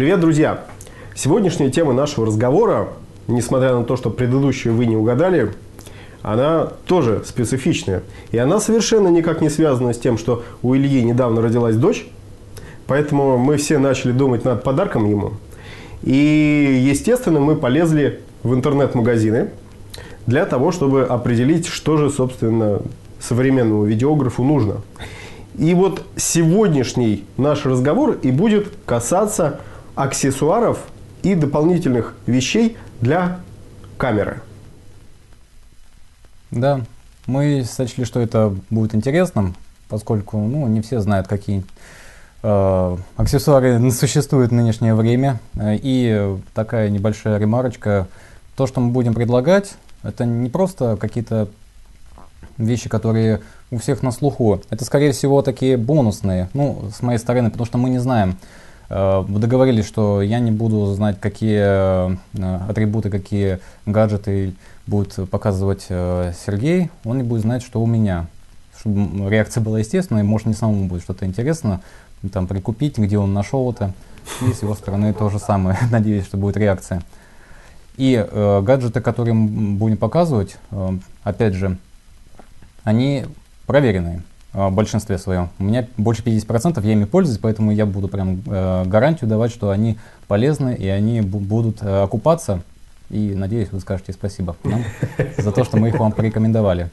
Привет, друзья! Сегодняшняя тема нашего разговора, несмотря на то, что предыдущую вы не угадали, она тоже специфичная. И она совершенно никак не связана с тем, что у Ильи недавно родилась дочь. Поэтому мы все начали думать над подарком ему. И, естественно, мы полезли в интернет-магазины для того, чтобы определить, что же, собственно, современному видеографу нужно. И вот сегодняшний наш разговор и будет касаться аксессуаров и дополнительных вещей для камеры. Да, мы сочли, что это будет интересным, поскольку ну, не все знают, какие э, аксессуары существуют в нынешнее время. И такая небольшая ремарочка. То, что мы будем предлагать, это не просто какие-то вещи, которые у всех на слуху. Это, скорее всего, такие бонусные, ну, с моей стороны, потому что мы не знаем. Э, договорились, что я не буду знать, какие э, атрибуты, какие гаджеты будет показывать э, Сергей. Он не будет знать, что у меня. Чтобы реакция была естественной, может, не самому будет что-то интересно, там, прикупить, где он нашел это. И с его стороны то же самое. Надеюсь, что будет реакция. И э, гаджеты, которые мы будем показывать, э, опять же, они проверенные в большинстве своем. У меня больше 50% я ими пользуюсь, поэтому я буду прям э, гарантию давать, что они полезны и они будут э, окупаться. И надеюсь, вы скажете спасибо нам за то, что мы их вам порекомендовали.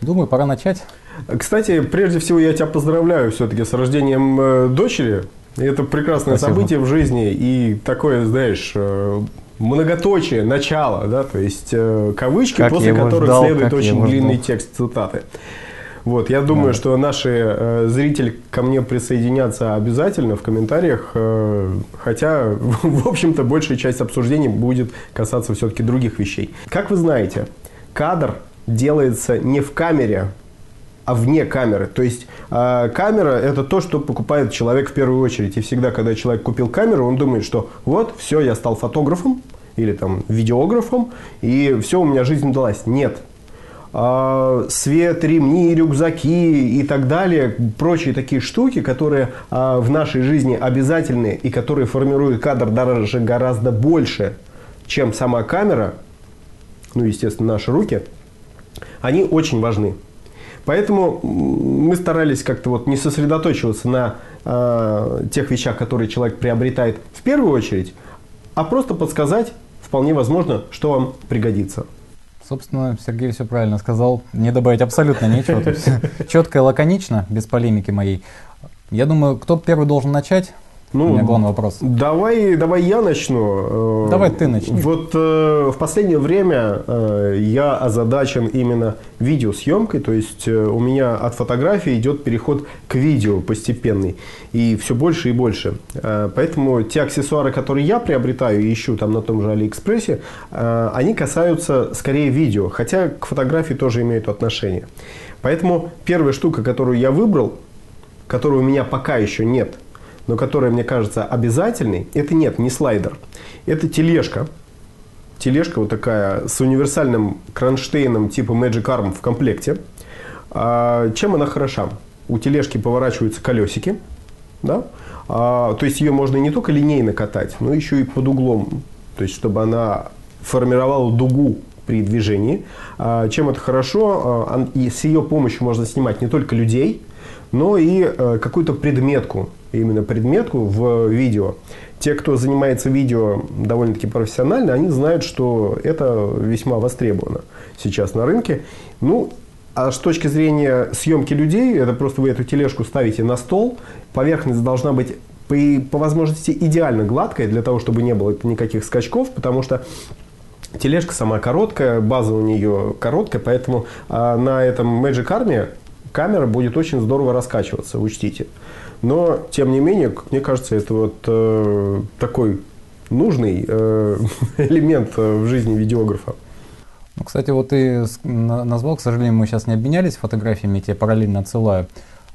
Думаю, пора начать. Кстати, прежде всего я тебя поздравляю все-таки с рождением э, дочери. Это прекрасное Спасибо. событие в жизни и такое, знаешь, э, многоточие, начало, да, то есть э, кавычки, как после которых ждал, следует очень длинный ждал. текст цитаты. Вот, я думаю, да. что наши э, зрители ко мне присоединятся обязательно в комментариях, э, хотя, в общем-то, большая часть обсуждений будет касаться все-таки других вещей. Как вы знаете, кадр делается не в камере, а вне камеры. То есть э, камера это то, что покупает человек в первую очередь. И всегда, когда человек купил камеру, он думает, что вот, все, я стал фотографом или там видеографом, и все, у меня жизнь удалась. Нет. Э, свет, ремни, рюкзаки и так далее, прочие такие штуки, которые э, в нашей жизни обязательны и которые формируют кадр даже гораздо больше, чем сама камера, ну, естественно, наши руки, они очень важны. Поэтому мы старались как-то вот не сосредоточиваться на э, тех вещах, которые человек приобретает в первую очередь, а просто подсказать, вполне возможно, что вам пригодится. Собственно, Сергей все правильно сказал. Не добавить абсолютно нечего. Четко и лаконично, без полемики моей. Я думаю, кто первый должен начать? Ну, У меня главный вопрос. Давай, давай я начну. Э, давай ты начни. Вот э, в последнее время э, я озадачен именно видеосъемкой, то есть э, у меня от фотографии идет переход к видео постепенный, и все больше и больше. Э, поэтому те аксессуары, которые я приобретаю и ищу там на том же Алиэкспрессе, э, они касаются скорее видео, хотя к фотографии тоже имеют отношение. Поэтому первая штука, которую я выбрал, которой у меня пока еще нет – но которая мне кажется обязательной, это нет, не слайдер. Это тележка. Тележка вот такая с универсальным кронштейном типа Magic Arm в комплекте. А, чем она хороша? У тележки поворачиваются колесики. Да? А, то есть ее можно не только линейно катать, но еще и под углом. То есть чтобы она формировала дугу при движении. А, чем это хорошо? А, и с ее помощью можно снимать не только людей, но и э, какую-то предметку именно предметку в видео. Те, кто занимается видео довольно-таки профессионально, они знают, что это весьма востребовано сейчас на рынке. Ну, а с точки зрения съемки людей, это просто вы эту тележку ставите на стол, поверхность должна быть по, по возможности идеально гладкая, для того, чтобы не было никаких скачков, потому что тележка сама короткая, база у нее короткая, поэтому а, на этом Magic Army камера будет очень здорово раскачиваться, учтите. Но, тем не менее, мне кажется, это вот э, такой нужный э, элемент э, в жизни видеографа. Ну, кстати, вот ты назвал, к сожалению, мы сейчас не обменялись фотографиями, я тебе параллельно отсылаю.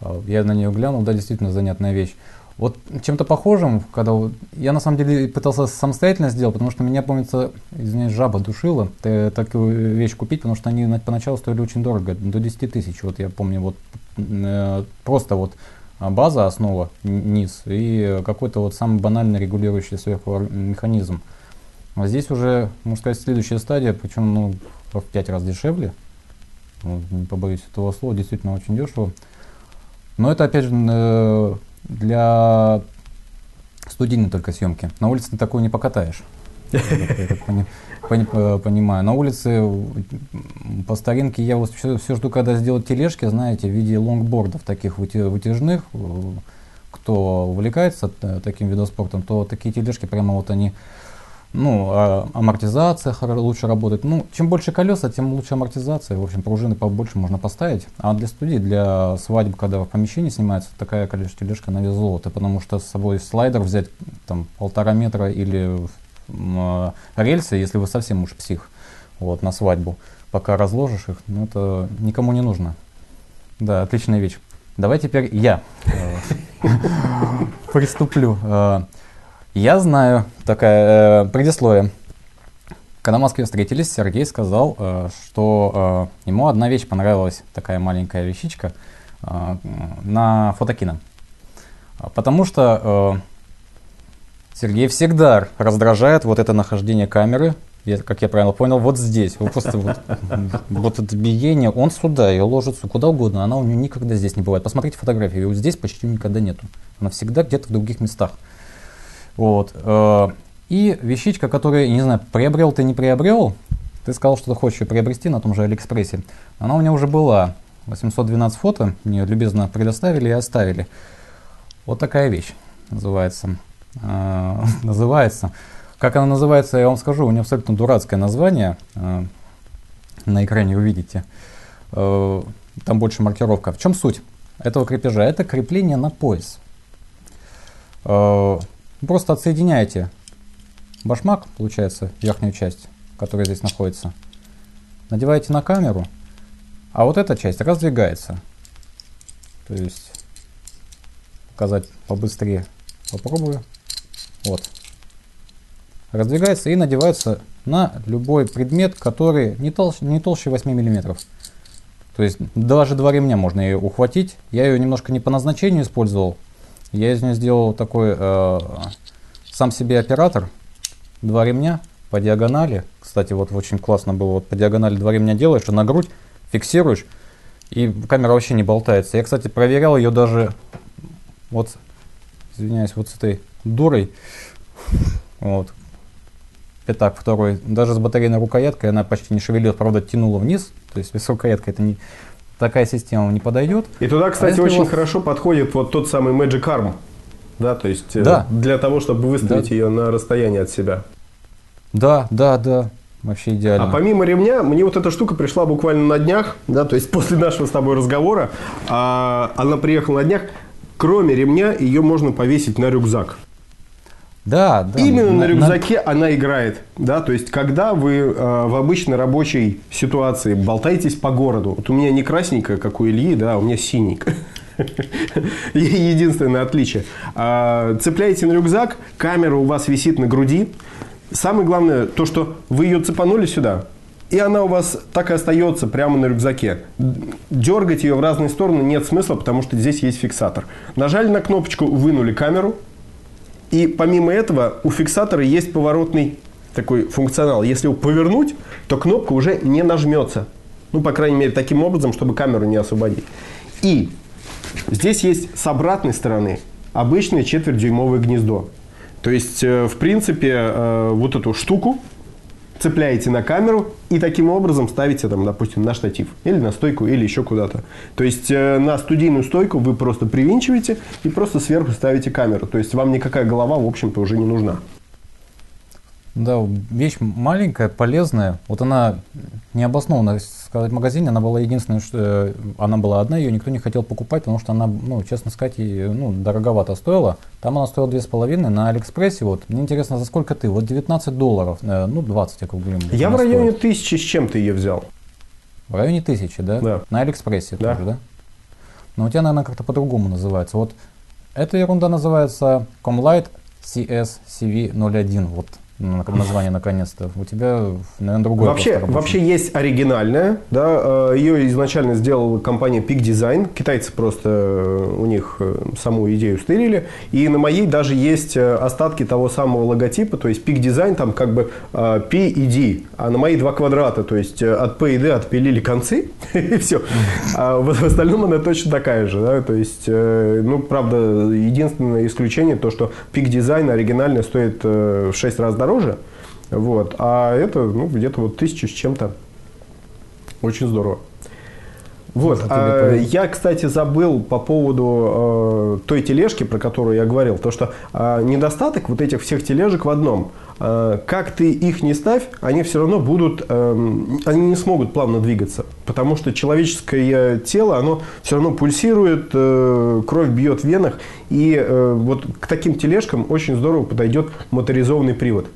А, я на нее глянул, да, действительно занятная вещь. Вот чем-то похожим, когда я на самом деле пытался самостоятельно сделать, потому что меня, помнится, извиняюсь, жаба душила такую вещь купить, потому что они поначалу стоили очень дорого, до 10 тысяч. Вот я помню, вот э, просто вот база, основа, низ, и какой-то вот самый банальный регулирующий сверху механизм. А здесь уже, можно сказать, следующая стадия, причем ну, в 5 раз дешевле. Не побоюсь этого слова, действительно очень дешево. Но это, опять же, э, для студийной только съемки. На улице ты такое не покатаешь. Понимаю. На улице по старинке я вот все, все жду, когда сделать тележки, знаете, в виде лонгбордов таких вытяжных. Кто увлекается э, таким видом спорта, то такие тележки прямо вот они ну, а амортизация лучше работает. Ну, чем больше колеса, тем лучше амортизация. В общем, пружины побольше можно поставить. А для студии, для свадьбы, когда в помещении снимается, такая количество тележка на вес золота, потому что с собой слайдер взять там полтора метра или э, рельсы, если вы совсем уж псих, вот, на свадьбу, пока разложишь их, ну, это никому не нужно. Да, отличная вещь. Давай теперь я э, приступлю. Э, я знаю, такая э, предисловие. Когда в Москве встретились, Сергей сказал, э, что э, ему одна вещь понравилась, такая маленькая вещичка, э, на фотокино. Потому что э, Сергей всегда раздражает вот это нахождение камеры, я, как я правильно понял, вот здесь. Вот просто вот, вот это биение, он сюда, ее ложится куда угодно, она у него никогда здесь не бывает. Посмотрите фотографии, ее здесь почти никогда нету. Она всегда где-то в других местах. Вот. Э, и вещичка, которую, не знаю, приобрел ты, не приобрел, ты сказал, что ты хочешь ее приобрести на том же Алиэкспрессе. Она у меня уже была. 812 фото мне любезно предоставили и оставили. Вот такая вещь называется. Э, называется. Как она называется, я вам скажу. У нее абсолютно дурацкое название. Э, на экране вы видите. Там больше маркировка. В чем суть этого крепежа? Это крепление на пояс. Просто отсоединяете башмак, получается, верхнюю часть, которая здесь находится, надеваете на камеру, а вот эта часть раздвигается. То есть показать побыстрее попробую. Вот. Раздвигается и надевается на любой предмет, который не толще, не толще 8 мм. То есть даже два ремня можно ее ухватить. Я ее немножко не по назначению использовал, я из нее сделал такой э, сам себе оператор, два ремня по диагонали. Кстати, вот очень классно было, вот по диагонали два ремня делаешь, и на грудь фиксируешь, и камера вообще не болтается. Я, кстати, проверял ее даже, вот, извиняюсь, вот с этой дурой, вот, пятак второй, даже с батарейной рукояткой она почти не шевелилась, правда, тянула вниз, то есть без рукоятки это не, такая система не подойдет. И туда, кстати, а очень вас... хорошо подходит вот тот самый Magic Arm. Да, то есть э, да. для того, чтобы выставить да. ее на расстояние от себя. Да, да, да. Вообще идеально. А помимо ремня, мне вот эта штука пришла буквально на днях, да, то есть после нашего с тобой разговора, а, она приехала на днях. Кроме ремня, ее можно повесить на рюкзак. Да, да. Именно на, на рюкзаке на... она играет. Да, то есть, когда вы э, в обычной рабочей ситуации болтаетесь по городу, вот у меня не красненькая, как у Ильи, да, а у меня синенькая. Единственное отличие. А, цепляете на рюкзак, камера у вас висит на груди. Самое главное, то, что вы ее цепанули сюда, и она у вас так и остается прямо на рюкзаке. Дергать ее в разные стороны нет смысла, потому что здесь есть фиксатор. Нажали на кнопочку, вынули камеру, и помимо этого у фиксатора есть поворотный такой функционал. Если его повернуть, то кнопка уже не нажмется. Ну, по крайней мере, таким образом, чтобы камеру не освободить. И здесь есть с обратной стороны обычное четвертьдюймовое гнездо. То есть, э, в принципе, э, вот эту штуку цепляете на камеру и таким образом ставите, там, допустим, на штатив или на стойку или еще куда-то. То есть э, на студийную стойку вы просто привинчиваете и просто сверху ставите камеру. То есть вам никакая голова, в общем-то, уже не нужна. Да, вещь маленькая, полезная. Вот она необоснованно сказать в магазине, она была единственная, что э, она была одна, ее никто не хотел покупать, потому что она, ну, честно сказать, и, ну, дороговато стоила. Там она стоила 2,5, на Алиэкспрессе, вот, мне интересно, за сколько ты? Вот 19 долларов, э, ну, 20, я говорю. Я в районе стоит. тысячи с чем ты ее взял? В районе тысячи, да? Да. На Алиэкспрессе да. тоже, да? Но у тебя, наверное, как-то по-другому называется. Вот эта ерунда называется Commlite CS CV01. Вот название наконец-то. У тебя, наверное, другое. Вообще, вообще есть оригинальная, да, э, ее изначально сделала компания Peak Design. Китайцы просто э, у них э, саму идею стырили. И на моей даже есть остатки того самого логотипа, то есть Peak Design там как бы P и D, а на моей два квадрата, то есть от P и D отпилили концы, и все. А в остальном она точно такая же, да, то есть, ну, правда, единственное исключение то, что Peak Design оригинальная стоит в 6 раз дороже. Вот. А это ну, где-то вот тысячу с чем-то. Очень здорово. Вот. А, я, кстати, забыл по поводу э, той тележки, про которую я говорил. То, что э, недостаток вот этих всех тележек в одном. Э, как ты их не ставь, они все равно будут, э, они не смогут плавно двигаться. Потому что человеческое тело, оно все равно пульсирует, э, кровь бьет в венах. И э, вот к таким тележкам очень здорово подойдет моторизованный привод.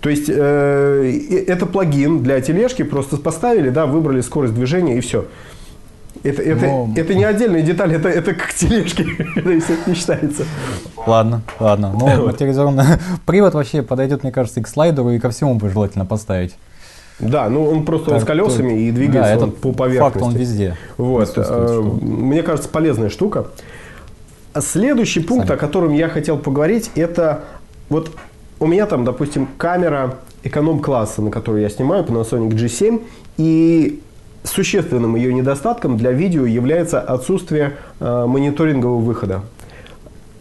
То есть э, это плагин для тележки, просто поставили, да, выбрали скорость движения и все. Это, это, Но... это не отдельная деталь, это, это как тележки, это не считается. Ладно, ладно. Ну, моторизованный привод вообще подойдет, мне кажется, и к слайдеру, и ко всему бы желательно поставить. Да, ну он просто так, с колесами то, и двигается да, он по поверхности. Факт, он везде. Вот. Э, мне кажется, полезная штука. Следующий пункт, Сами. о котором я хотел поговорить, это вот у меня там, допустим, камера эконом-класса, на которую я снимаю, Panasonic G7, и существенным ее недостатком для видео является отсутствие э, мониторингового выхода.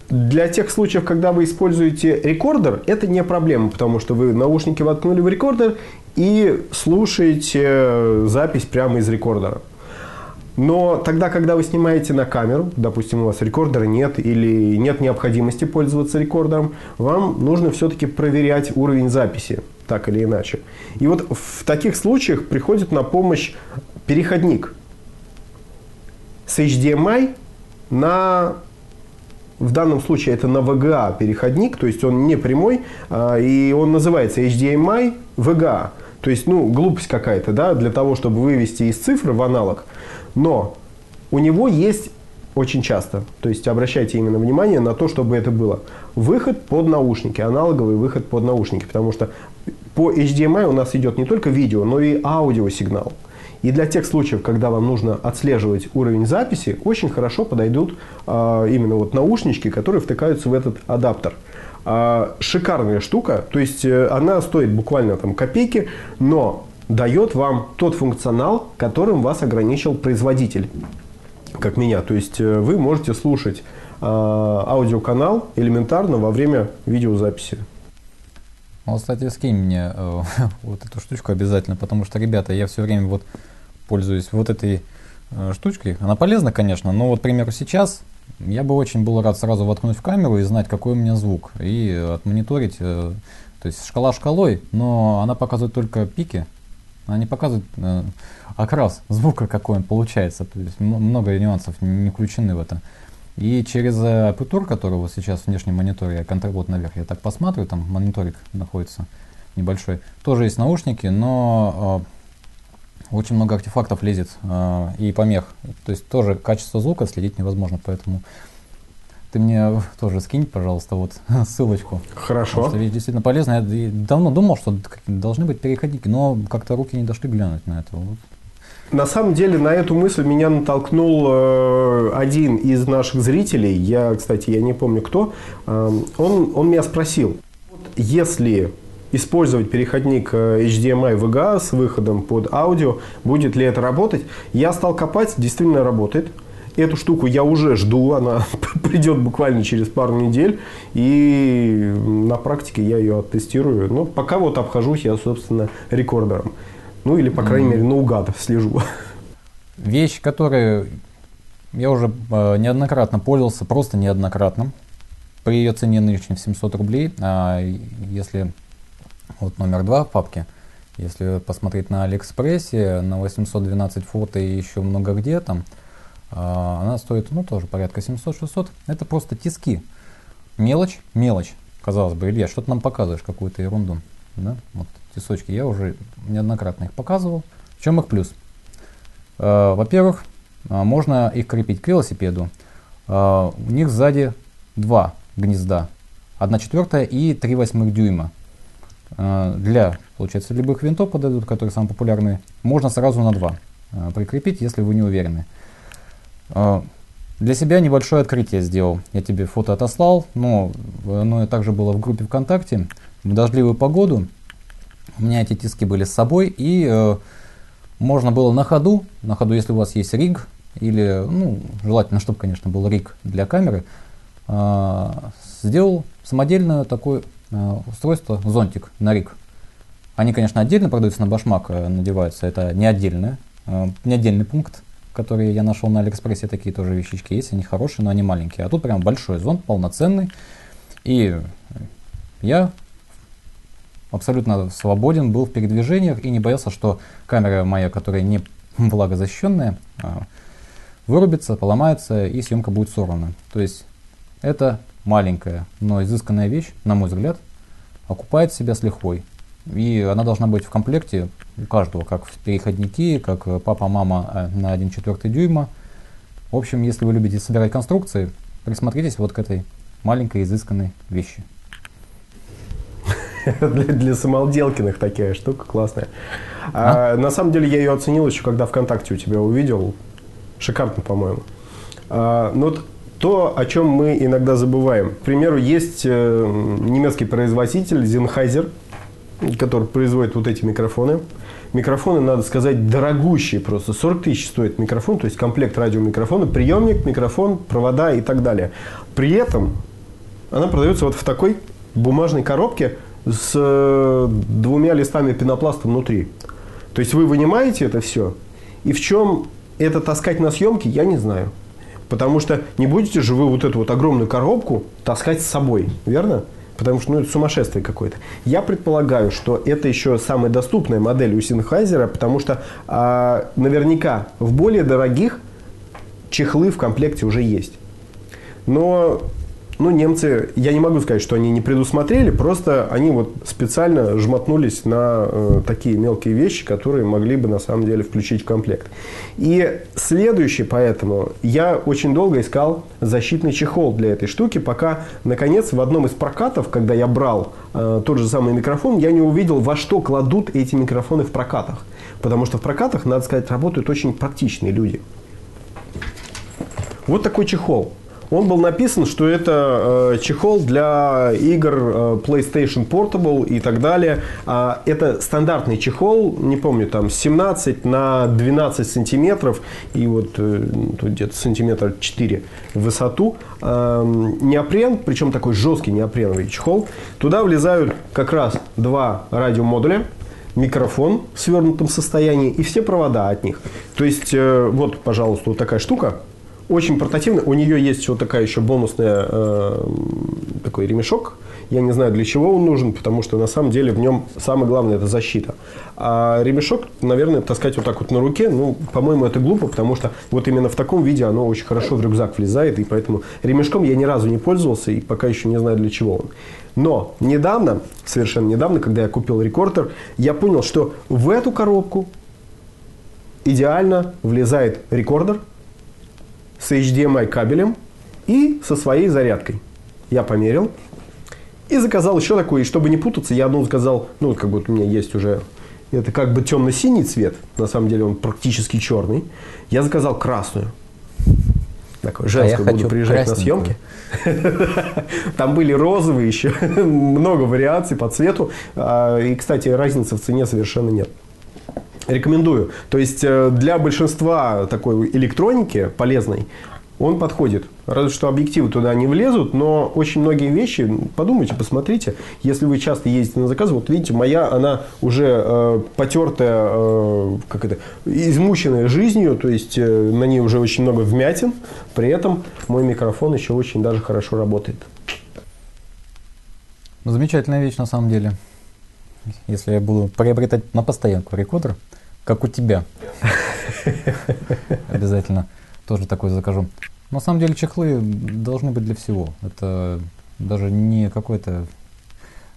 Для тех случаев, когда вы используете рекордер, это не проблема, потому что вы наушники воткнули в рекордер и слушаете э, запись прямо из рекордера. Но тогда, когда вы снимаете на камеру, допустим, у вас рекордера нет или нет необходимости пользоваться рекордером, вам нужно все-таки проверять уровень записи, так или иначе. И вот в таких случаях приходит на помощь переходник с HDMI на в данном случае это на VGA переходник, то есть он не прямой, а, и он называется HDMI VGA. То есть, ну, глупость какая-то, да, для того, чтобы вывести из цифры в аналог – но у него есть очень часто, то есть обращайте именно внимание на то, чтобы это было. Выход под наушники, аналоговый выход под наушники, потому что по HDMI у нас идет не только видео, но и аудиосигнал. И для тех случаев, когда вам нужно отслеживать уровень записи, очень хорошо подойдут а, именно вот наушнички, которые втыкаются в этот адаптер. А, шикарная штука, то есть э, она стоит буквально там копейки, но дает вам тот функционал, которым вас ограничил производитель, как меня. То есть э, вы можете слушать э, аудиоканал элементарно во время видеозаписи. Ну, кстати, скинь мне э, вот эту штучку обязательно, потому что, ребята, я все время вот пользуюсь вот этой э, штучкой. Она полезна, конечно, но вот, к примеру, сейчас я бы очень был рад сразу воткнуть в камеру и знать, какой у меня звук, и отмониторить. Э, то есть шкала шкалой, но она показывает только пики, она не показывает окрас звука, какой он получается. То есть много нюансов не включены в это. И через э, апертур, который вот сейчас в внешнем мониторе, я контработ наверх, я так посмотрю, там мониторик находится небольшой. Тоже есть наушники, но э, очень много артефактов лезет э, и помех. То есть тоже качество звука следить невозможно, поэтому ты мне тоже скинь, пожалуйста, вот ссылочку. Хорошо. Потому что вещь действительно полезная. Я давно думал, что должны быть переходники, но как-то руки не дошли глянуть на это. Вот. На самом деле на эту мысль меня натолкнул э, один из наших зрителей. Я, кстати, я не помню кто. Э, он, он меня спросил, если использовать переходник э, HDMI VGA с выходом под аудио, будет ли это работать? Я стал копать, действительно работает. Эту штуку я уже жду, она придет буквально через пару недель, и на практике я ее оттестирую. Но пока вот обхожусь я, собственно, рекордером. Ну или, по крайней mm. мере, наугад слежу. Вещь, которой я уже э, неоднократно пользовался, просто неоднократно. При ее цене нынешней 700 рублей. А если вот номер два в папке, если посмотреть на Алиэкспрессе, на 812 фото и еще много где там, а, она стоит, ну, тоже порядка 700-600. Это просто тиски. Мелочь, мелочь. Казалось бы, Илья, что ты нам показываешь, какую-то ерунду. Да? Вот тисочки, я уже неоднократно их показывал. В чем их плюс? А, во-первых, а, можно их крепить к велосипеду. У них сзади два гнезда. 1 четвертая и 3 восьмых дюйма. э, для, получается, любых винтов подойдут, которые самые популярные, можно сразу на два э, прикрепить, если вы не уверены. Э, для себя небольшое открытие сделал. Я тебе фото отослал, но оно также было в группе ВКонтакте. В дождливую погоду у меня эти диски были с собой, и э, можно было на ходу, на ходу, если у вас есть риг, или, ну, желательно, чтобы, конечно, был риг для камеры, э, сделал самодельное такое э, устройство, зонтик на риг. Они, конечно, отдельно продаются на башмак, э, надеваются, это не отдельное, э, не отдельный пункт, которые я нашел на Алиэкспрессе, такие тоже вещички есть, они хорошие, но они маленькие. А тут прям большой зонт, полноценный. И я абсолютно свободен был в передвижениях и не боялся, что камера моя, которая не влагозащищенная, а, вырубится, поломается и съемка будет сорвана. То есть это маленькая, но изысканная вещь, на мой взгляд, окупает себя с лихвой. И она должна быть в комплекте у каждого, как в переходники, как папа, мама э, на 1,4 дюйма. В общем, если вы любите собирать конструкции, присмотритесь вот к этой маленькой изысканной вещи. для, для самоделкиных такая штука классная. А? А, на самом деле я ее оценил еще, когда ВКонтакте у тебя увидел. Шикарно, по-моему. А, вот то, о чем мы иногда забываем. К примеру, есть э, немецкий производитель Sennheiser, который производит вот эти микрофоны. Микрофоны, надо сказать, дорогущие просто. 40 тысяч стоит микрофон, то есть комплект радиомикрофона, приемник, микрофон, провода и так далее. При этом она продается вот в такой бумажной коробке с э, двумя листами пенопласта внутри. То есть вы вынимаете это все, и в чем это таскать на съемки, я не знаю. Потому что не будете же вы вот эту вот огромную коробку таскать с собой, верно? потому что ну, это сумасшествие какое-то. Я предполагаю, что это еще самая доступная модель у Sennheiser, потому что а, наверняка в более дорогих чехлы в комплекте уже есть. Но ну, немцы, я не могу сказать, что они не предусмотрели, просто они вот специально жмотнулись на э, такие мелкие вещи, которые могли бы на самом деле включить в комплект. И следующий поэтому, я очень долго искал защитный чехол для этой штуки, пока, наконец, в одном из прокатов, когда я брал э, тот же самый микрофон, я не увидел, во что кладут эти микрофоны в прокатах. Потому что в прокатах, надо сказать, работают очень практичные люди. Вот такой чехол. Он был написан, что это э, чехол для игр э, PlayStation Portable и так далее. А, это стандартный чехол, не помню, там 17 на 12 сантиметров и вот э, где-то сантиметр 4 в высоту. Э, неопрен, причем такой жесткий неопреновый чехол. Туда влезают как раз два радиомодуля микрофон в свернутом состоянии и все провода от них. То есть, э, вот, пожалуйста, вот такая штука очень портативная. У нее есть вот такая еще бонусная э, такой ремешок. Я не знаю, для чего он нужен, потому что на самом деле в нем самое главное это защита. А ремешок, наверное, таскать вот так вот на руке, ну, по-моему, это глупо, потому что вот именно в таком виде оно очень хорошо в рюкзак влезает, и поэтому ремешком я ни разу не пользовался и пока еще не знаю, для чего он. Но недавно, совершенно недавно, когда я купил рекордер, я понял, что в эту коробку идеально влезает рекордер, с HDMI кабелем и со своей зарядкой. Я померил и заказал еще такой, и чтобы не путаться, я одну заказал, ну, как бы у меня есть уже, это как бы темно-синий цвет, на самом деле он практически черный. Я заказал красную. Такой женскую, а буду приезжать на съемки. Там были розовые еще, много вариаций по цвету. А, и, кстати, разницы в цене совершенно нет. Рекомендую. То есть э, для большинства такой электроники полезной он подходит. Разве что объективы туда не влезут, но очень многие вещи, подумайте, посмотрите, если вы часто ездите на заказ, вот видите, моя, она уже э, потертая, э, как это, измученная жизнью, то есть э, на ней уже очень много вмятин, при этом мой микрофон еще очень даже хорошо работает. Замечательная вещь на самом деле. Если я буду приобретать на постоянку рекордер, как у тебя. Обязательно тоже такой закажу. На самом деле чехлы должны быть для всего. Это даже не какой-то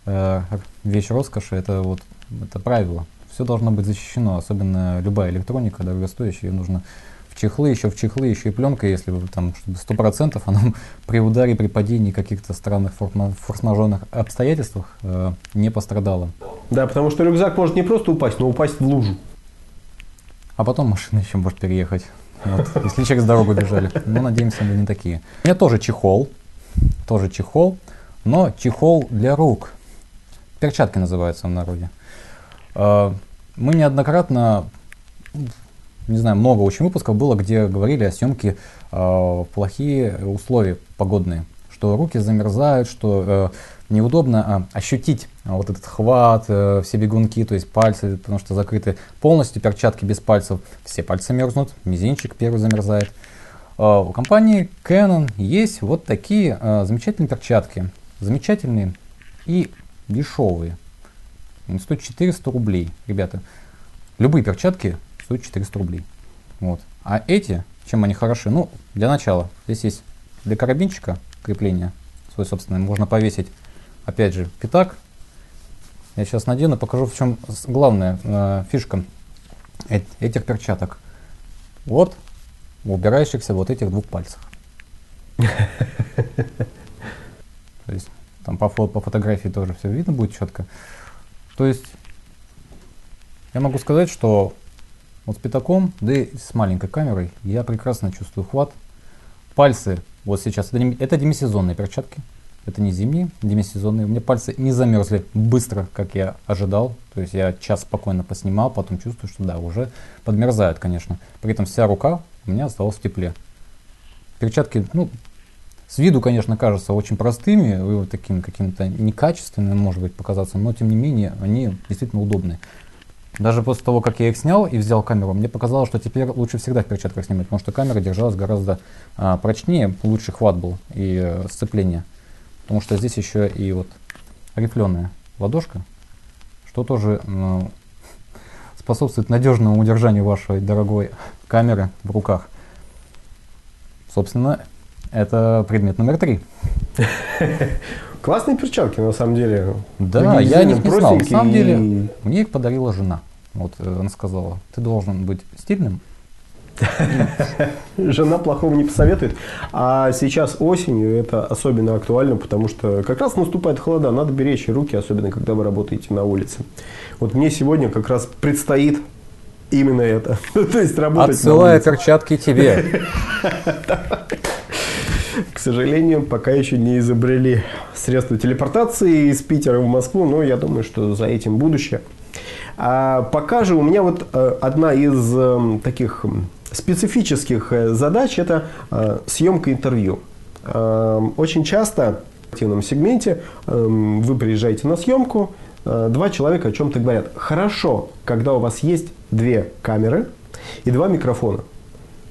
э, вещь роскоши, это вот это правило. Все должно быть защищено, особенно любая электроника дорогостоящая, ее нужно в чехлы, еще в чехлы, еще и пленка, если вы там сто процентов она при ударе, при падении каких-то странных форс-мажорных обстоятельствах э, не пострадала. Да, потому что рюкзак может не просто упасть, но упасть в лужу. А потом машина еще может переехать. Вот, если через дорогу бежали. Ну, надеемся, мы не такие. У меня тоже чехол. Тоже чехол. Но чехол для рук. Перчатки называются в народе. А, мы неоднократно, не знаю, много очень выпусков было, где говорили о съемке а, плохие условия погодные. Что руки замерзают, что э, неудобно а, ощутить вот этот хват, а, все бегунки, то есть пальцы, потому что закрыты полностью перчатки без пальцев, все пальцы мерзнут, мизинчик первый замерзает. А, у компании Canon есть вот такие а, замечательные перчатки, замечательные и дешевые. Они стоят 400 рублей, ребята. Любые перчатки стоят 400 рублей. Вот. А эти, чем они хороши? Ну, для начала, здесь есть для карабинчика крепление свой собственный, можно повесить опять же, пятак. Я сейчас надену, покажу, в чем главная э, фишка этих перчаток. Вот в убирающихся вот этих двух пальцах. То есть там по, по фотографии тоже все видно будет четко. То есть я могу сказать, что вот с пятаком, да и с маленькой камерой я прекрасно чувствую хват. Пальцы вот сейчас, это, это демисезонные перчатки. Это не зимние, демисезонные. У меня пальцы не замерзли быстро, как я ожидал. То есть я час спокойно поснимал, потом чувствую, что да, уже подмерзают, конечно. При этом вся рука у меня осталась в тепле. Перчатки, ну, с виду, конечно, кажутся очень простыми, такими какими-то некачественными, может быть, показаться, но тем не менее они действительно удобные. Даже после того, как я их снял и взял камеру, мне показалось, что теперь лучше всегда в перчатках снимать, потому что камера держалась гораздо а, прочнее, лучше хват был и а, сцепление. Потому что здесь еще и вот рифленая ладошка, что тоже ну, способствует надежному удержанию вашей дорогой камеры в руках. Собственно, это предмет номер три. Классные перчатки, на самом деле. Да, я о них не знал. На самом деле, мне их подарила жена. Вот э, она сказала, ты должен быть стильным, Жена плохого не посоветует. А сейчас осенью это особенно актуально, потому что как раз наступает холода, надо беречь руки, особенно когда вы работаете на улице. Вот мне сегодня как раз предстоит именно это. То есть работать Отсылая перчатки тебе. К сожалению, пока еще не изобрели средства телепортации из Питера в Москву, но я думаю, что за этим будущее. А пока же у меня вот э, одна из эм, таких специфических э, задач – это э, съемка интервью. Эм, очень часто в активном сегменте эм, вы приезжаете на съемку, э, два человека о чем-то говорят. Хорошо, когда у вас есть две камеры и два микрофона.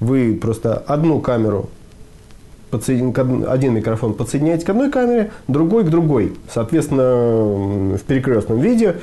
Вы просто одну камеру один микрофон подсоединяете к одной камере, другой к другой. Соответственно, в перекрестном виде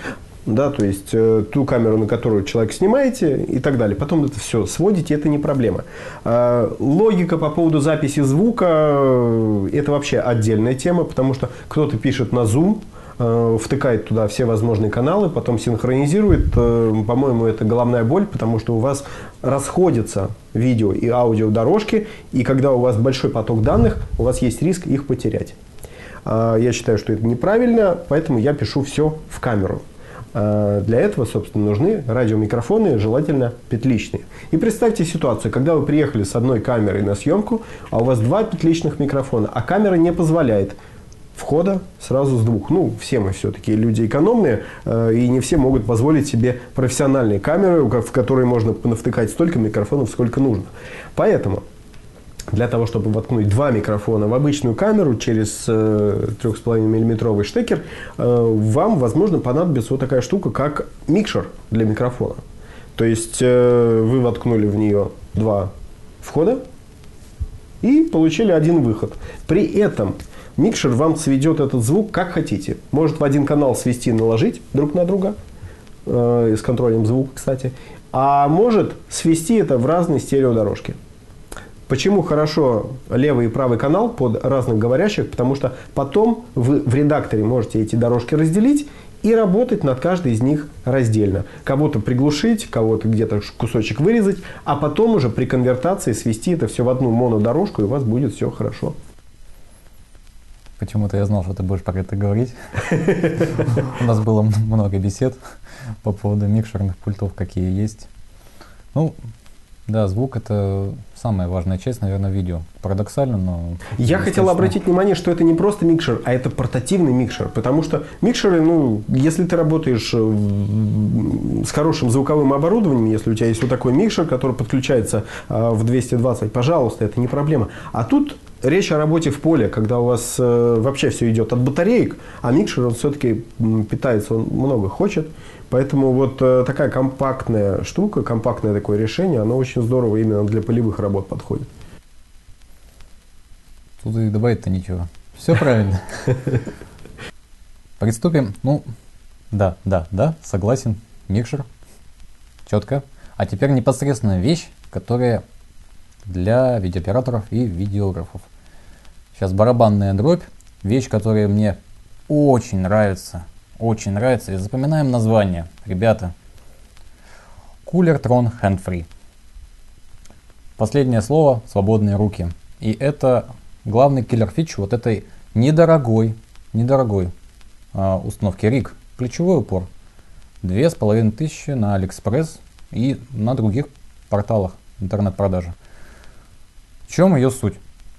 да, то есть э, ту камеру, на которую человек снимаете и так далее. Потом это все сводите, это не проблема. Э, логика по поводу записи звука э, это вообще отдельная тема, потому что кто-то пишет на Zoom, э, втыкает туда все возможные каналы, потом синхронизирует. Э, по-моему, это головная боль, потому что у вас расходятся видео и аудио дорожки, и когда у вас большой поток данных, у вас есть риск их потерять. Э, я считаю, что это неправильно, поэтому я пишу все в камеру. А, для этого, собственно, нужны радиомикрофоны, желательно петличные. И представьте ситуацию, когда вы приехали с одной камерой на съемку, а у вас два петличных микрофона, а камера не позволяет входа сразу с двух. Ну, все мы все-таки люди экономные, э, и не все могут позволить себе профессиональные камеры, в которые можно навтыкать столько микрофонов, сколько нужно. Поэтому для того, чтобы воткнуть два микрофона в обычную камеру через э, 3,5 миллиметровый штекер, э, вам, возможно, понадобится вот такая штука, как микшер для микрофона. То есть э, вы воткнули в нее два входа и получили один выход. При этом микшер вам сведет этот звук как хотите. Может в один канал свести и наложить друг на друга, э, с контролем звука, кстати, а может свести это в разные стереодорожки. Почему хорошо левый и правый канал под разных говорящих? Потому что потом вы в редакторе можете эти дорожки разделить и работать над каждой из них раздельно. Кого-то приглушить, кого-то где-то кусочек вырезать, а потом уже при конвертации свести это все в одну монодорожку, и у вас будет все хорошо. Почему-то я знал, что ты будешь про это говорить. У нас было много бесед по поводу микшерных пультов, какие есть. Ну, да, звук это самая важная часть, наверное, видео. Парадоксально, но... Я хотел обратить внимание, что это не просто микшер, а это портативный микшер. Потому что микшеры, ну, если ты работаешь с хорошим звуковым оборудованием, если у тебя есть вот такой микшер, который подключается а, в 220, пожалуйста, это не проблема. А тут речь о работе в поле, когда у вас э, вообще все идет от батареек, а микшер он все-таки питается, он много хочет. Поэтому вот э, такая компактная штука, компактное такое решение, оно очень здорово именно для полевых работ подходит. Тут и добавить-то ничего. Все правильно. Приступим. Ну, да, да, да, согласен. Микшер. Четко. А теперь непосредственно вещь, которая для видеооператоров и видеографов. Сейчас барабанная дробь. Вещь, которая мне очень нравится очень нравится. И запоминаем название. Ребята, Koolertron Hand Free. Последнее слово – свободные руки. И это главный killer feature вот этой недорогой, недорогой э, установки rig. Плечевой упор. Две с половиной тысячи на Алиэкспресс и на других порталах интернет-продажи. В чем ее суть?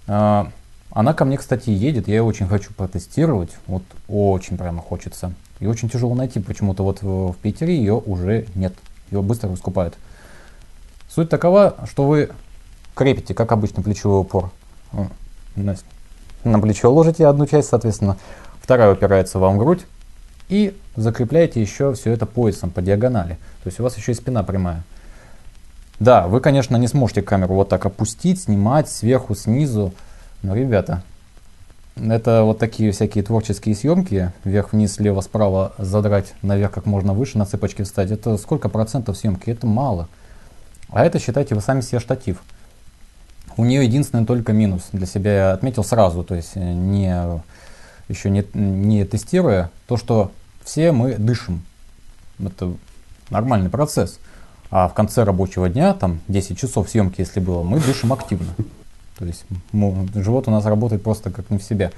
Э, она ко мне, кстати, едет, я ее очень хочу протестировать, вот очень прямо хочется. И очень тяжело найти, почему-то вот в, в Питере ее уже нет, ее быстро раскупают. Суть такова, что вы крепите, как обычно, плечевой упор. На плечо ложите одну часть, соответственно, вторая упирается вам в грудь, и закрепляете еще все это поясом по диагонали. То есть у вас еще и спина прямая. Да, вы, конечно, не сможете камеру вот так опустить, снимать сверху, снизу. Но, ребята, это вот такие всякие творческие съемки, вверх-вниз, слева-справа задрать наверх как можно выше, на цепочке встать. Это сколько процентов съемки? Это мало. А это, считайте, вы сами себе штатив. У нее единственный только минус. Для себя я отметил сразу, то есть э, не, еще не, не тестируя, то, что все мы дышим. Это нормальный процесс. А в конце рабочего дня, там 10 часов съемки, если было, мы дышим активно. То есть живот у нас работает просто как не в себе.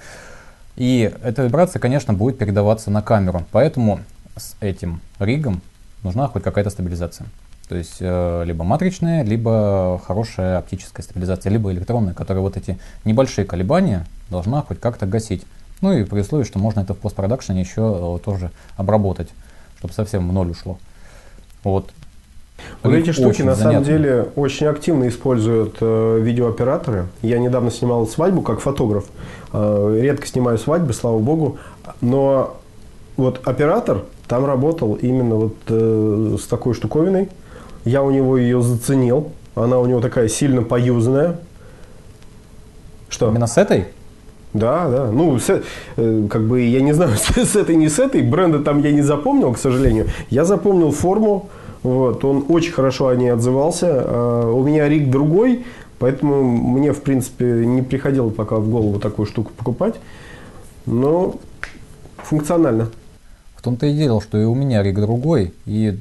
И эта вибрация, конечно, будет передаваться на камеру. Поэтому с этим ригом нужна хоть какая-то стабилизация. То есть э, либо матричная, либо хорошая оптическая стабилизация, либо электронная, которая вот эти небольшие колебания должна хоть как-то гасить. Ну и при условии, что можно это в постпродакшене еще э, тоже обработать, чтобы совсем в ноль ушло. Вот. Вот эти штуки на самом деле очень активно используют э, видеооператоры. Я недавно снимал свадьбу как фотограф. Э, редко снимаю свадьбы, слава богу. Но вот оператор там работал именно вот э, с такой штуковиной. Я у него ее заценил. Она у него такая сильно поюзанная. Что? Именно с этой? Да, да. Ну, с, э, как бы я не знаю, с, с этой, не с этой. Бренда там я не запомнил, к сожалению. Я запомнил форму вот, он очень хорошо о ней отзывался. А, у меня рик другой, поэтому мне, в принципе, не приходило пока в голову такую штуку покупать. Но функционально. В том-то и дело, что и у меня рик другой. И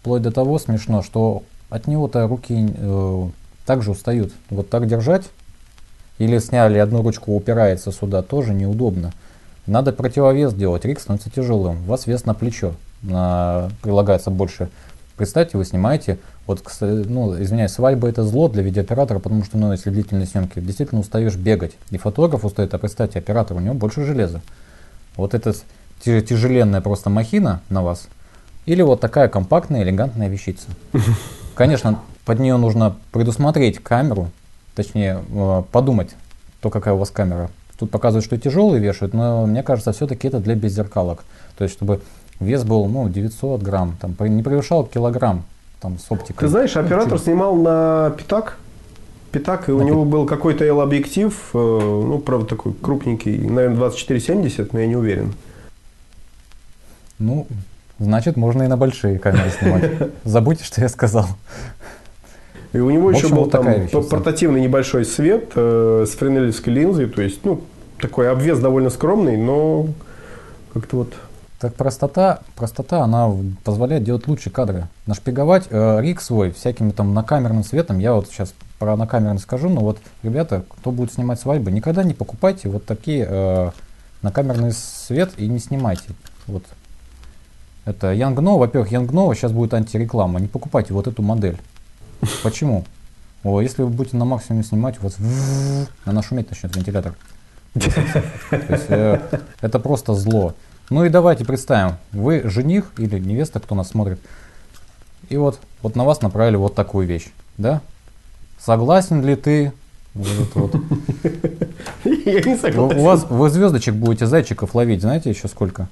вплоть до того смешно, что от него-то руки э, также устают. Вот так держать или сняли одну ручку, упирается сюда, тоже неудобно. Надо противовес делать, рик становится тяжелым. У вас вес на плечо, на, прилагается больше Представьте, вы снимаете, вот, ну, извиняюсь, свадьба это зло для видеооператора, потому что, ну, если длительные съемки, действительно устаешь бегать. И фотограф устает, а представьте, оператор, у него больше железа. Вот это тяжеленная просто махина на вас, или вот такая компактная, элегантная вещица. Конечно, под нее нужно предусмотреть камеру, точнее, э, подумать, то какая у вас камера. Тут показывают, что тяжелые вешают, но мне кажется, все-таки это для беззеркалок. То есть, чтобы Вес был, ну, 900 грамм, там, не превышал килограмм, там, с оптикой. Ты знаешь, оператор ну, снимал на пятак, пятак, и на у него был какой-то L-объектив, э, ну, правда, такой крупненький, наверное, 2470, но я не уверен. Ну, значит, можно и на большие камеры снимать. Забудьте, что я сказал. И у него еще был там портативный небольшой свет э, с френелевской линзой, то есть, ну, такой обвес довольно скромный, но как-то вот так простота, простота, она позволяет делать лучшие кадры. Нашпиговать э, рик свой всякими там накамерным светом, я вот сейчас про накамерный скажу, но вот, ребята, кто будет снимать свадьбы, никогда не покупайте вот такие э, на камерный свет и не снимайте. Вот. Это Янгно, во-первых, Янгно сейчас будет антиреклама. Не покупайте вот эту модель. Почему? О, если вы будете на максимуме снимать, у вас она шуметь начнет вентилятор. э, это просто зло. Ну и давайте представим, вы жених или невеста, кто нас смотрит, и вот, вот на вас направили вот такую вещь, да? Согласен ли ты? Вот, вот. Я не согласен. У вас вы звездочек будете зайчиков ловить, знаете еще сколько?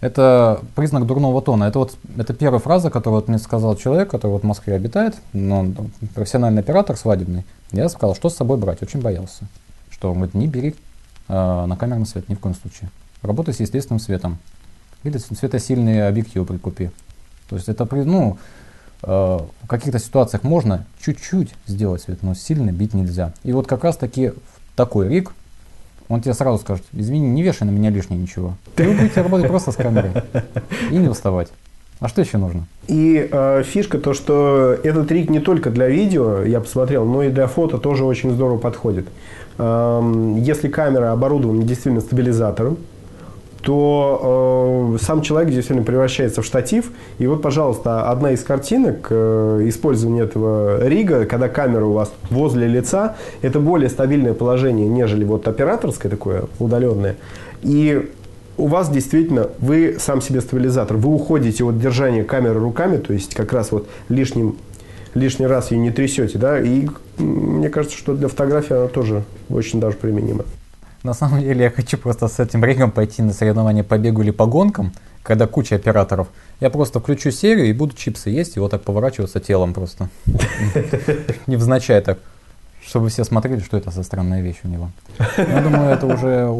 Это признак дурного тона. Это вот это первая фраза, которую вот мне сказал человек, который вот в Москве обитает, но он профессиональный оператор свадебный. Я сказал, что с собой брать, очень боялся. Что он говорит, не бери э, на камерный свет ни в коем случае. Работай с естественным светом. Или светосильные объективы прикупи. То есть это, ну, э, в каких-то ситуациях можно чуть-чуть сделать свет, но сильно бить нельзя. И вот как раз таки такой рик, он тебе сразу скажет, извини, не вешай на меня лишнее ничего. Вы будете работать просто с камерой и не уставать. А что еще нужно? И э, фишка то, что этот трик не только для видео, я посмотрел, но и для фото тоже очень здорово подходит. Э, если камера оборудована действительно стабилизатором, то э, сам человек действительно превращается в штатив. И вот, пожалуйста, одна из картинок э, использования этого рига, когда камера у вас возле лица, это более стабильное положение, нежели вот операторское такое удаленное. И у вас действительно, вы сам себе стабилизатор. Вы уходите от держания камеры руками, то есть как раз вот лишним, лишний раз ее не трясете, да, и мне кажется, что для фотографии она тоже очень даже применима. На самом деле я хочу просто с этим ригом пойти на соревнования по бегу или по гонкам, когда куча операторов. Я просто включу серию и буду чипсы есть, и вот так поворачиваться телом просто. Невзначай так. Чтобы все смотрели, что это за странная вещь у него. Я думаю, это уже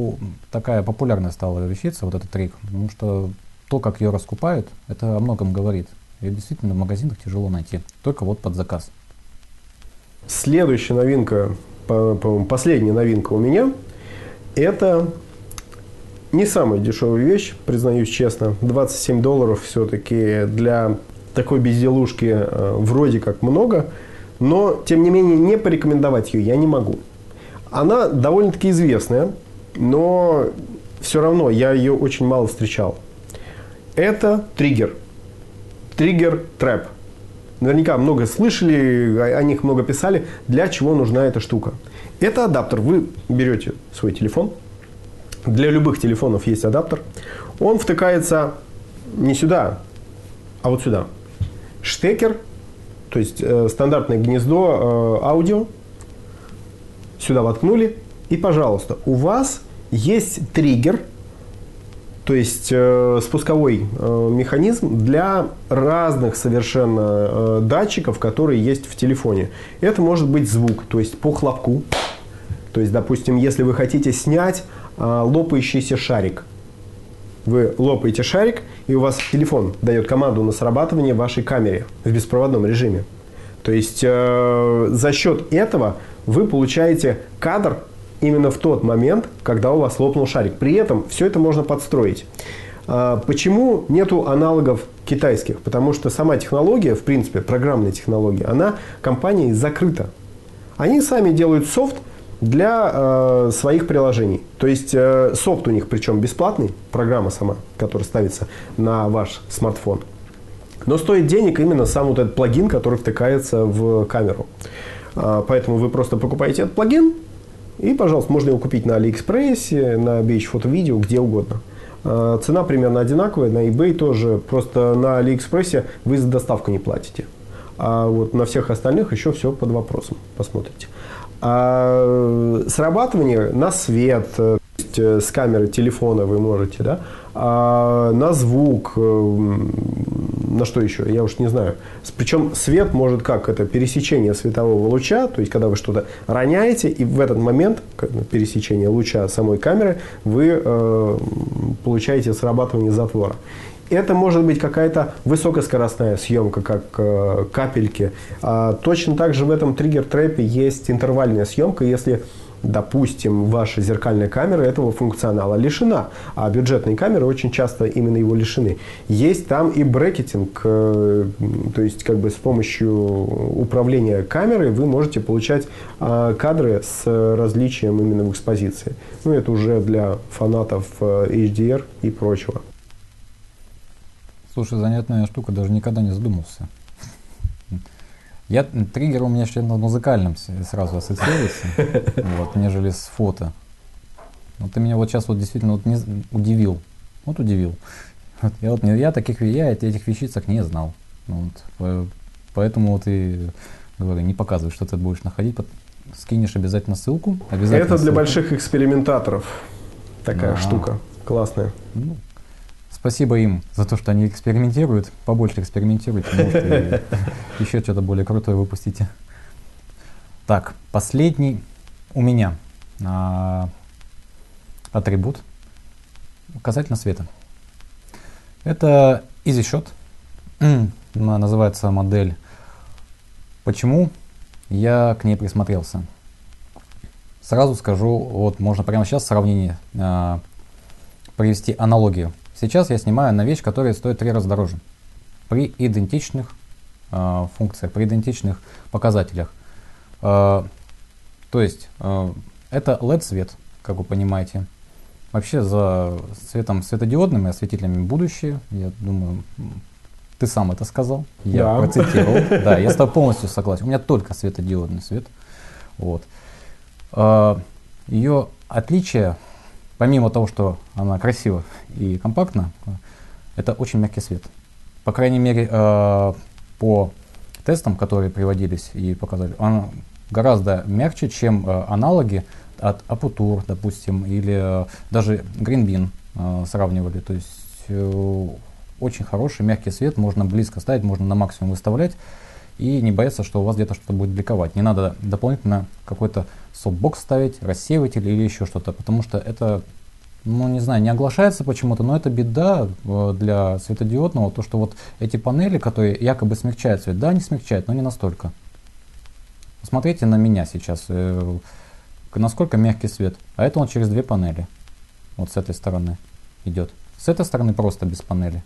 такая популярная стала вещица, вот этот трик. Потому что то, как ее раскупают, это о многом говорит. Ее действительно в магазинах тяжело найти. Только вот под заказ. Следующая новинка, последняя новинка у меня – это не самая дешевая вещь, признаюсь честно. 27 долларов все-таки для такой безделушки э, вроде как много, но тем не менее не порекомендовать ее я не могу. Она довольно-таки известная, но все равно я ее очень мало встречал. Это триггер. Триггер трэп. Наверняка много слышали, о них много писали, для чего нужна эта штука. Это адаптер. Вы берете свой телефон. Для любых телефонов есть адаптер. Он втыкается не сюда, а вот сюда. Штекер, то есть э, стандартное гнездо э, аудио. Сюда воткнули. И, пожалуйста, у вас есть триггер, то есть э, спусковой э, механизм для разных совершенно э, датчиков, которые есть в телефоне. Это может быть звук, то есть по хлопку. То есть, допустим, если вы хотите снять э, лопающийся шарик, вы лопаете шарик, и у вас телефон дает команду на срабатывание вашей камере в беспроводном режиме. То есть э, за счет этого вы получаете кадр именно в тот момент, когда у вас лопнул шарик. При этом все это можно подстроить. Э, почему нету аналогов китайских? Потому что сама технология, в принципе, программная технология, она компанией закрыта. Они сами делают софт, для э, своих приложений. То есть э, софт у них причем бесплатный, программа сама, которая ставится на ваш смартфон. Но стоит денег именно сам вот этот плагин, который втыкается в камеру. Э, поэтому вы просто покупаете этот плагин, и, пожалуйста, можно его купить на Алиэкспрессе, на B&H Photo Video, где угодно. Э, цена примерно одинаковая, на eBay тоже. Просто на Алиэкспрессе вы за доставку не платите. А вот на всех остальных еще все под вопросом. Посмотрите. А срабатывание на свет, э, есть э, с камеры телефона вы можете, да, а на звук, э, на что еще, я уж не знаю. Причем свет может как, это пересечение светового луча, то есть когда вы что-то роняете, и в этот момент пересечения луча самой камеры вы э, получаете срабатывание затвора. Это может быть какая-то высокоскоростная съемка, как э, капельки. А точно так же в этом триггер-трэпе есть интервальная съемка. Если допустим, ваша зеркальная камера этого функционала лишена, а бюджетные камеры очень часто именно его лишены. Есть там и брекетинг, э, то есть как бы с помощью управления камерой вы можете получать а, кадры с различием именно в экспозиции. Ну, это уже для фанатов э, HDR и прочего. Слушай, занятная штука, даже никогда не задумался. Я, триггер у меня еще на музыкальном сразу ассоциируется, вот, нежели с фото. Вот ты меня вот сейчас вот действительно вот не, удивил. Вот удивил. Вот, я, вот, я, таких, я этих вещицах не знал. Вот, поэтому вот и говорю, не показывай, что ты будешь находить. Скинешь обязательно ссылку. Обязательно Это для ссылку. больших экспериментаторов такая да. штука. Классная. Ну, Спасибо им за то, что они экспериментируют. Побольше экспериментируйте, может, еще что-то более крутое выпустите. Так, последний у меня а, атрибут касательно света. Это EasyShot. Называется модель. Почему я к ней присмотрелся? Сразу скажу, вот можно прямо сейчас сравнение а, провести аналогию. Сейчас я снимаю на вещь, которая стоит три раза дороже. При идентичных э, функциях, при идентичных показателях. Э, то есть э, это LED-свет, как вы понимаете. Вообще за светом светодиодными осветителями будущее. Я думаю, ты сам это сказал. Я да. процитировал. Да, я с тобой полностью согласен. У меня только светодиодный свет. Вот. Ее отличие помимо того, что она красива и компактна, это очень мягкий свет. По крайней мере, э, по тестам, которые приводились и показали, он гораздо мягче, чем э, аналоги от Aputur, допустим, или э, даже Green Bean сравнивали. То есть очень хороший мягкий свет, можно близко ставить, можно на максимум выставлять и не бояться, что у вас где-то что-то будет бликовать. Не надо дополнительно какой-то софтбокс ставить, рассеиватель или еще что-то, потому что это, ну не знаю, не оглашается почему-то, но это беда э, для светодиодного, то что вот эти панели, которые якобы смягчают свет, да, они смягчают, но не настолько. Посмотрите на меня сейчас, э, насколько мягкий свет, а это он через две панели, вот с этой стороны идет. С этой стороны просто без панели.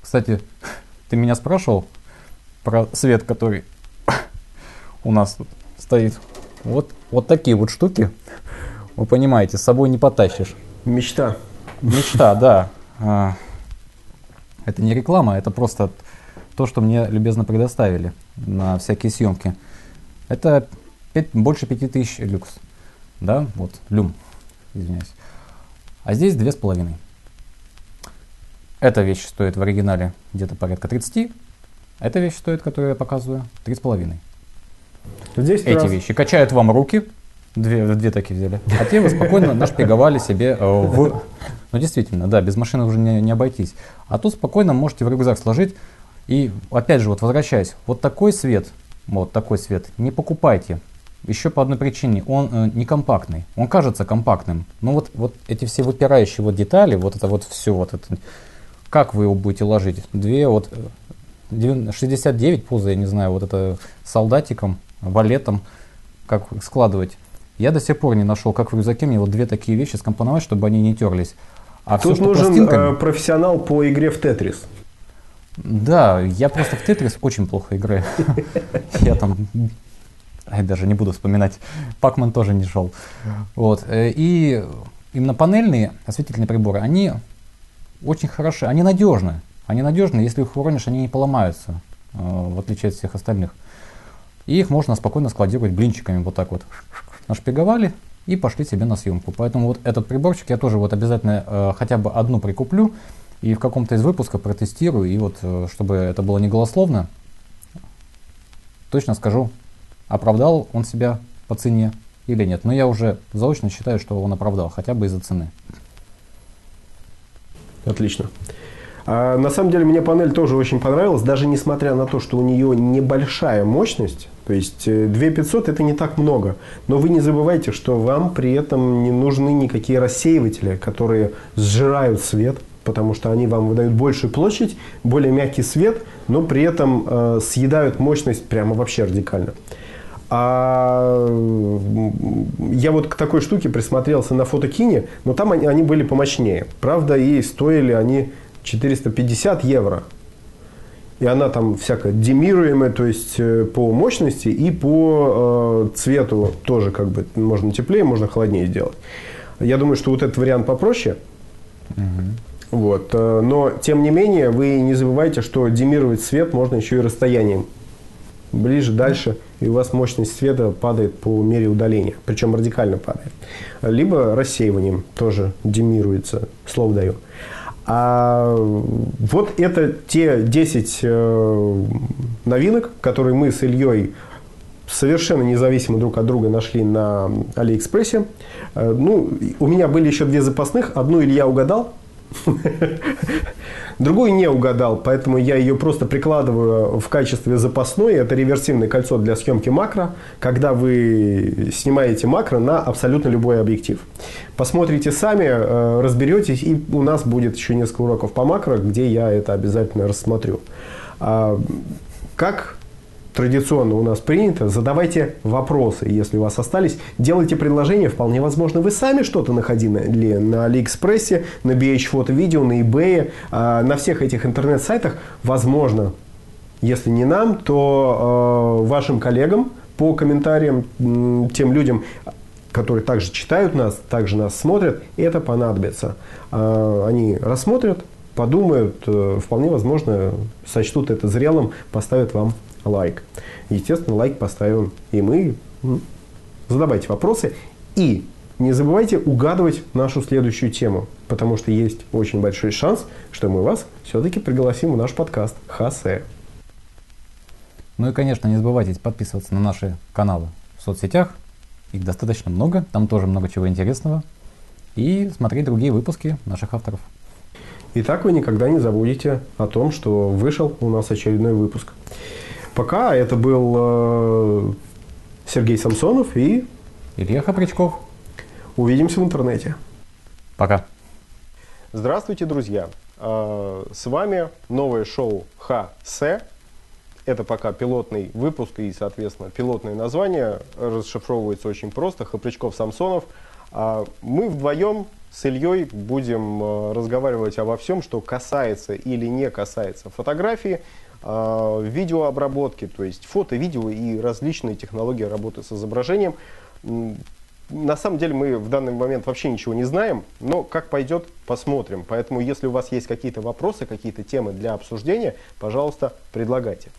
Кстати, ты меня спрашивал, про свет, который у нас тут стоит. Вот, вот такие вот штуки, вы понимаете, с собой не потащишь. Мечта. Мечта, да. А, это не реклама, это просто то, что мне любезно предоставили на всякие съемки. Это 5, больше 5000 люкс. Да, вот, люм, извиняюсь. А здесь две с половиной. Эта вещь стоит в оригинале где-то порядка 30, эта вещь стоит, которую я показываю, 3,5. Здесь Эти раз... вещи качают вам руки, две, две такие взяли, а те вы спокойно нашпиговали себе э, в... Ну действительно, да, без машины уже не, не обойтись. А тут спокойно можете в рюкзак сложить. И опять же, вот возвращаясь, вот такой свет, вот такой свет, не покупайте. Еще по одной причине, он э, не компактный. Он кажется компактным. Но вот, вот эти все выпирающие вот детали, вот это вот все, вот это, как вы его будете ложить? Две вот 69 пузо, я не знаю, вот это солдатиком, валетом, как складывать. Я до сих пор не нашел, как в рюкзаке мне вот две такие вещи скомпоновать, чтобы они не терлись. А Тут все, нужен пластинками... Э, профессионал по игре в Тетрис. Да, я просто в Тетрис очень плохо играю. Я там я даже не буду вспоминать. Пакман тоже не шел. Вот. Э, и именно панельные осветительные приборы, они очень хороши, они надежны. Они надежны, если их уронишь, они не поломаются, э, в отличие от всех остальных. И их можно спокойно складировать блинчиками вот так вот. Нашпиговали и пошли себе на съемку. Поэтому вот этот приборчик я тоже вот обязательно э, хотя бы одну прикуплю и в каком-то из выпусков протестирую. И вот, э, чтобы это было не голословно, точно скажу, оправдал он себя по цене или нет. Но я уже заочно считаю, что он оправдал, хотя бы из-за цены. Отлично. А, на самом деле мне панель тоже очень понравилась, даже несмотря на то, что у нее небольшая мощность, то есть 2500 э, это не так много, но вы не забывайте, что вам при этом не нужны никакие рассеиватели, которые сжирают свет, потому что они вам выдают большую площадь, более мягкий свет, но при этом э, съедают мощность прямо вообще радикально. А я вот к такой штуке присмотрелся на фотокине, но там они, они были помощнее. Правда, и стоили они 450 евро. И она там всякая демируемая, то есть э, по мощности и по э, цвету тоже как бы можно теплее, можно холоднее сделать. Я думаю, что вот этот вариант попроще. Угу. Вот. Э, но, тем не менее, вы не забывайте, что демировать свет можно еще и расстоянием. Ближе, дальше, и у вас мощность света падает по мере удаления. Причем радикально падает. Либо рассеиванием тоже демируется, слово даю. А вот это те 10 э, новинок, которые мы с Ильей совершенно независимо друг от друга нашли на Алиэкспрессе. Э, ну, у меня были еще две запасных. Одну Илья угадал, Другую не угадал, поэтому я ее просто прикладываю в качестве запасной. Это реверсивное кольцо для съемки макро, когда вы снимаете макро на абсолютно любой объектив. Посмотрите сами, э, разберетесь, и у нас будет еще несколько уроков по макро, где я это обязательно рассмотрю. А, как традиционно у нас принято, задавайте вопросы, если у вас остались. Делайте предложения, вполне возможно, вы сами что-то находили на Алиэкспрессе, на BH Photo Video, на eBay, а, на всех этих интернет-сайтах. Возможно, если не нам, то э, вашим коллегам по комментариям, тем людям, которые также читают нас, также нас смотрят, это понадобится. Э, они рассмотрят, подумают, э, вполне возможно, сочтут это зрелым, поставят вам лайк. Естественно, лайк поставим и мы. Задавайте вопросы и не забывайте угадывать нашу следующую тему, потому что есть очень большой шанс, что мы вас все-таки пригласим в наш подкаст Хасе. Ну и, конечно, не забывайте подписываться на наши каналы в соцсетях. Их достаточно много, там тоже много чего интересного. И смотреть другие выпуски наших авторов. И так вы никогда не забудете о том, что вышел у нас очередной выпуск. Пока это был э, Сергей Самсонов и Илья Хапричков. Увидимся в интернете. Пока. Здравствуйте, друзья. Э, с вами новое шоу ХС. Это пока пилотный выпуск и, соответственно, пилотное название расшифровывается очень просто. Хапричков Самсонов. А мы вдвоем с Ильей будем э, разговаривать обо всем, что касается или не касается фотографии видеообработки, то есть фото, видео и различные технологии работы с изображением. На самом деле мы в данный момент вообще ничего не знаем, но как пойдет, посмотрим. Поэтому если у вас есть какие-то вопросы, какие-то темы для обсуждения, пожалуйста, предлагайте.